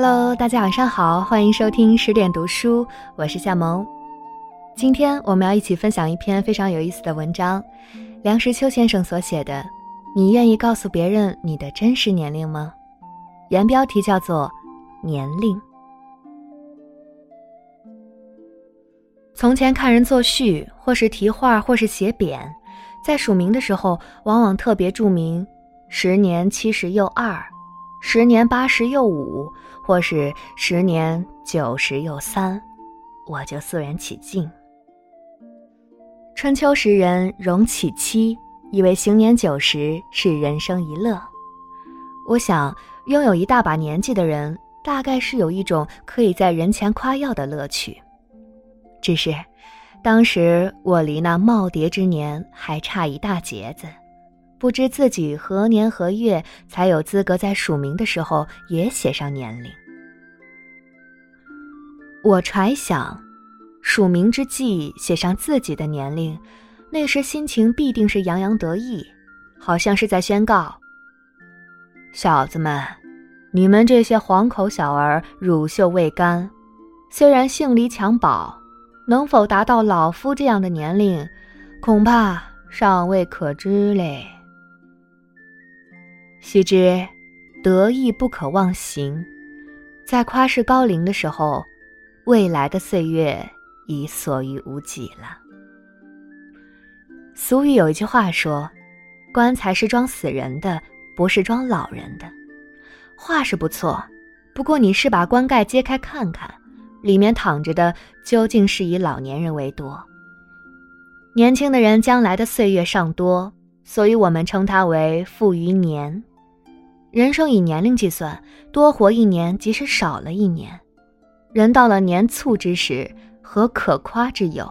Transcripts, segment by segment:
Hello，大家晚上好，欢迎收听十点读书，我是夏萌。今天我们要一起分享一篇非常有意思的文章，梁实秋先生所写的《你愿意告诉别人你的真实年龄吗》，原标题叫做《年龄》。从前看人作序，或是题画，或是写匾，在署名的时候，往往特别注明“十年七十又二”。十年八十又五，或是十年九十又三，我就肃然起敬。春秋时人荣启期，以为行年九十是人生一乐。我想，拥有一大把年纪的人，大概是有一种可以在人前夸耀的乐趣。只是，当时我离那耄耋之年还差一大截子。不知自己何年何月才有资格在署名的时候也写上年龄。我揣想，署名之际写上自己的年龄，那时心情必定是洋洋得意，好像是在宣告：小子们，你们这些黄口小儿乳臭未干，虽然姓李襁褓，能否达到老夫这样的年龄，恐怕尚未可知嘞。须知，得意不可忘形，在夸世高龄的时候，未来的岁月已所余无几了。俗语有一句话说：“棺材是装死人的，不是装老人的。”话是不错，不过你是把棺盖揭开看看，里面躺着的究竟是以老年人为多。年轻的人将来的岁月尚多，所以我们称他为富余年。人生以年龄计算，多活一年即是少了一年。人到了年卒之时，何可夸之有？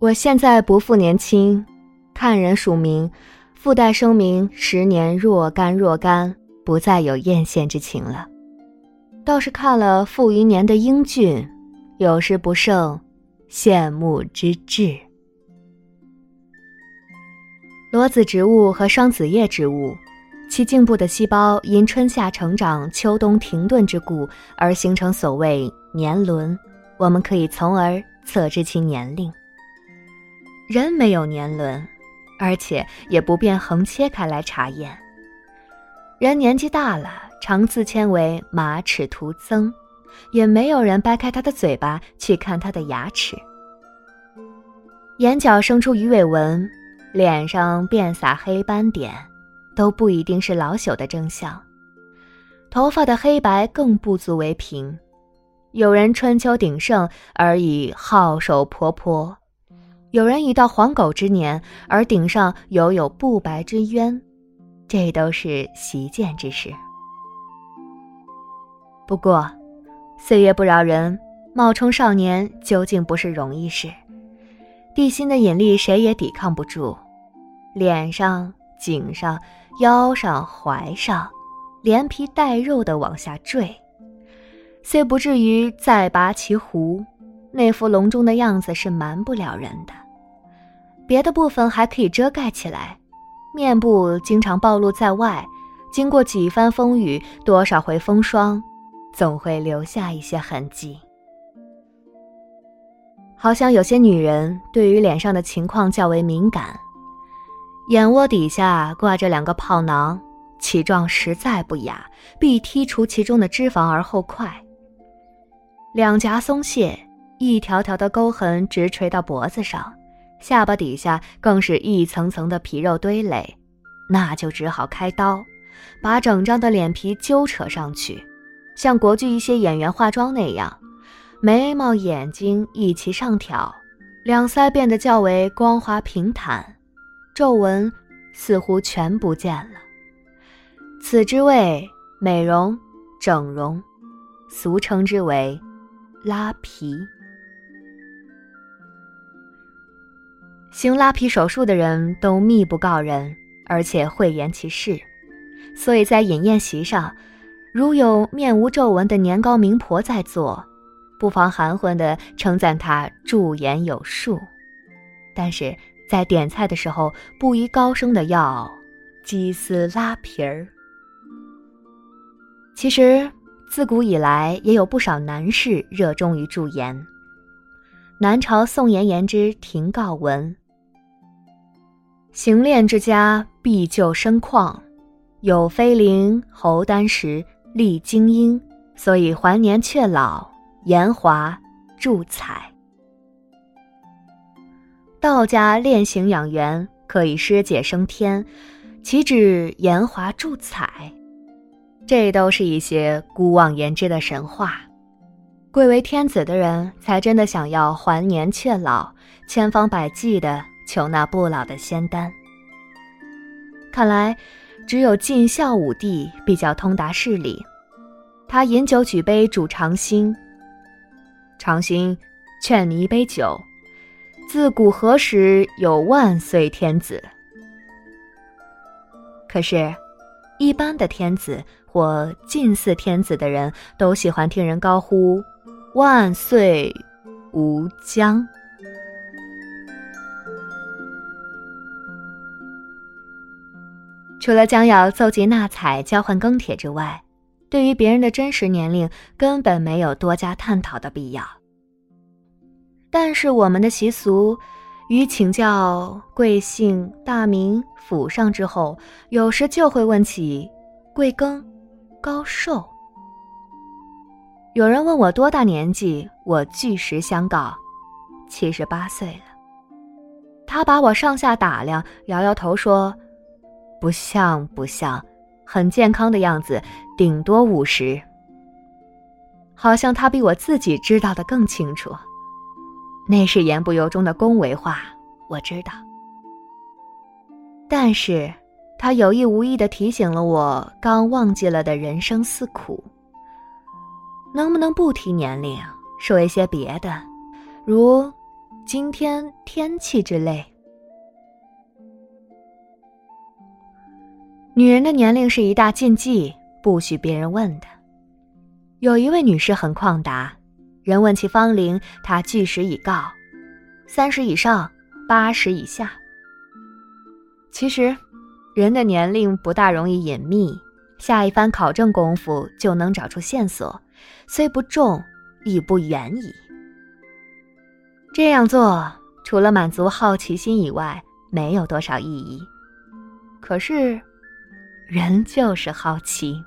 我现在不复年轻，看人署名，附带声明十年若干若干，不再有艳羡之情了。倒是看了傅余年的英俊，有时不胜羡慕之至。裸子植物和双子叶植物。其茎部的细胞因春夏成长、秋冬停顿之故而形成所谓年轮，我们可以从而测知其年龄。人没有年轮，而且也不便横切开来查验。人年纪大了，常自称为马齿徒增，也没有人掰开他的嘴巴去看他的牙齿。眼角生出鱼尾纹，脸上遍洒黑斑点。都不一定是老朽的征象，头发的黑白更不足为凭。有人春秋鼎盛而已皓首婆婆，有人已到黄狗之年而顶上犹有不白之冤，这都是习见之事。不过，岁月不饶人，冒充少年究竟不是容易事。地心的引力谁也抵抗不住，脸上、颈上。腰上、怀上，连皮带肉的往下坠，虽不至于再拔其胡，那副隆中的样子是瞒不了人的。别的部分还可以遮盖起来，面部经常暴露在外，经过几番风雨，多少回风霜，总会留下一些痕迹。好像有些女人对于脸上的情况较为敏感。眼窝底下挂着两个泡囊，其状实在不雅，必剔除其中的脂肪而后快。两颊松懈，一条条的沟痕直垂到脖子上，下巴底下更是一层层的皮肉堆垒，那就只好开刀，把整张的脸皮揪扯上去，像国剧一些演员化妆那样，眉毛、眼睛一齐上挑，两腮变得较为光滑平坦。皱纹似乎全不见了，此之谓美容整容，俗称之为拉皮。行拉皮手术的人都密不告人，而且讳言其事，所以在饮宴席上，如有面无皱纹的年高名婆在座，不妨含混的称赞她驻颜有术，但是。在点菜的时候，不宜高声的要鸡丝拉皮儿。其实，自古以来也有不少男士热衷于驻颜。南朝宋颜言之廷告文：“行练之家必就深旷，有妃陵侯丹石，立精英，所以还年却老，颜华助彩。”道家练形养元，可以尸解升天，岂止延华助彩？这都是一些孤妄言之的神话。贵为天子的人，才真的想要还年却老，千方百计的求那不老的仙丹。看来，只有晋孝武帝比较通达事理。他饮酒举杯主长兴，长兴，劝你一杯酒。自古何时有万岁天子？可是，一般的天子。或近似天子的人都喜欢听人高呼“万岁无疆”。除了将要奏集纳采、交换庚帖之外，对于别人的真实年龄根本没有多加探讨的必要。但是我们的习俗，于请教贵姓、大名、府上之后，有时就会问起贵庚。高寿。有人问我多大年纪，我据实相告，七十八岁了。他把我上下打量，摇摇头说：“不像，不像，很健康的样子，顶多五十。”好像他比我自己知道的更清楚。那是言不由衷的恭维话，我知道。但是。他有意无意的提醒了我刚忘记了的人生四苦。能不能不提年龄，说一些别的，如今天天气之类？女人的年龄是一大禁忌，不许别人问的。有一位女士很旷达，人问其芳龄，他据实以告：三十以上，八十以下。其实。人的年龄不大容易隐秘，下一番考证功夫就能找出线索，虽不重，亦不远矣。这样做除了满足好奇心以外，没有多少意义。可是，人就是好奇。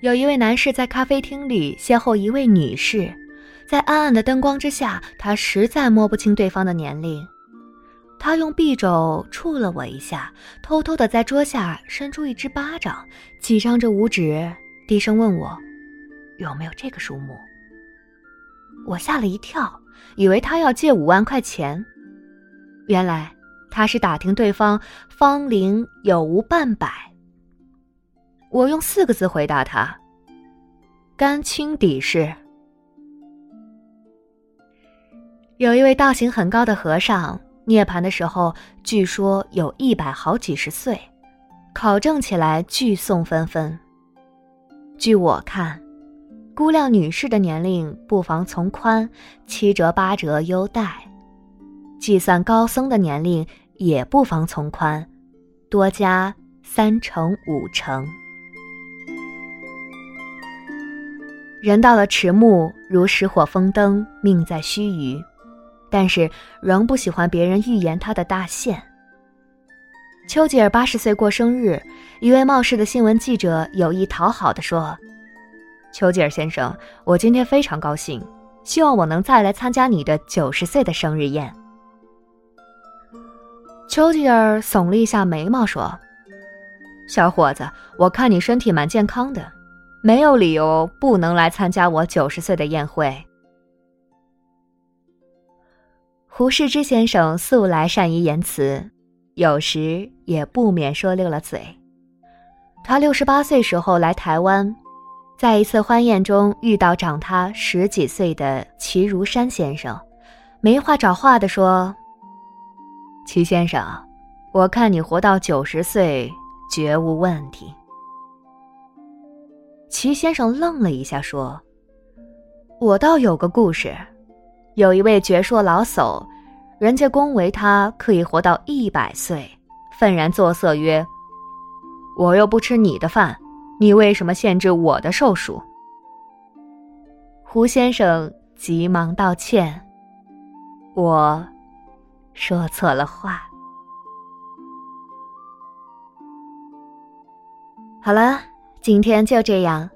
有一位男士在咖啡厅里邂逅一位女士，在暗暗的灯光之下，他实在摸不清对方的年龄。他用匕首触了我一下，偷偷的在桌下伸出一只巴掌，几张着五指，低声问我：“有没有这个数目？”我吓了一跳，以为他要借五万块钱，原来他是打听对方芳龄有无半百。我用四个字回答他：“甘青底事。”有一位道行很高的和尚。涅槃的时候，据说有一百好几十岁，考证起来巨颂纷纷。据我看，估量女士的年龄，不妨从宽七折八折优待；计算高僧的年龄，也不妨从宽多加三成五成。人到了迟暮，如石火风灯，命在须臾。但是仍不喜欢别人预言他的大限。丘吉尔八十岁过生日，一位冒失的新闻记者有意讨好的说：“丘吉尔先生，我今天非常高兴，希望我能再来参加你的九十岁的生日宴。”丘吉尔耸了一下眉毛说：“小伙子，我看你身体蛮健康的，没有理由不能来参加我九十岁的宴会。”胡适之先生素来善于言辞，有时也不免说溜了嘴。他六十八岁时候来台湾，在一次欢宴中遇到长他十几岁的齐如山先生，没话找话的说：“齐先生，我看你活到九十岁绝无问题。”齐先生愣了一下，说：“我倒有个故事。”有一位矍铄老叟，人家恭维他可以活到一百岁，愤然作色曰：“我又不吃你的饭，你为什么限制我的寿数？”胡先生急忙道歉：“我说错了话。”好了，今天就这样，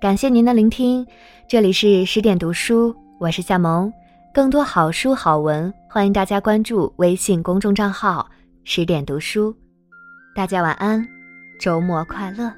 感谢您的聆听。这里是十点读书，我是夏萌。更多好书好文，欢迎大家关注微信公众账号“十点读书”。大家晚安，周末快乐。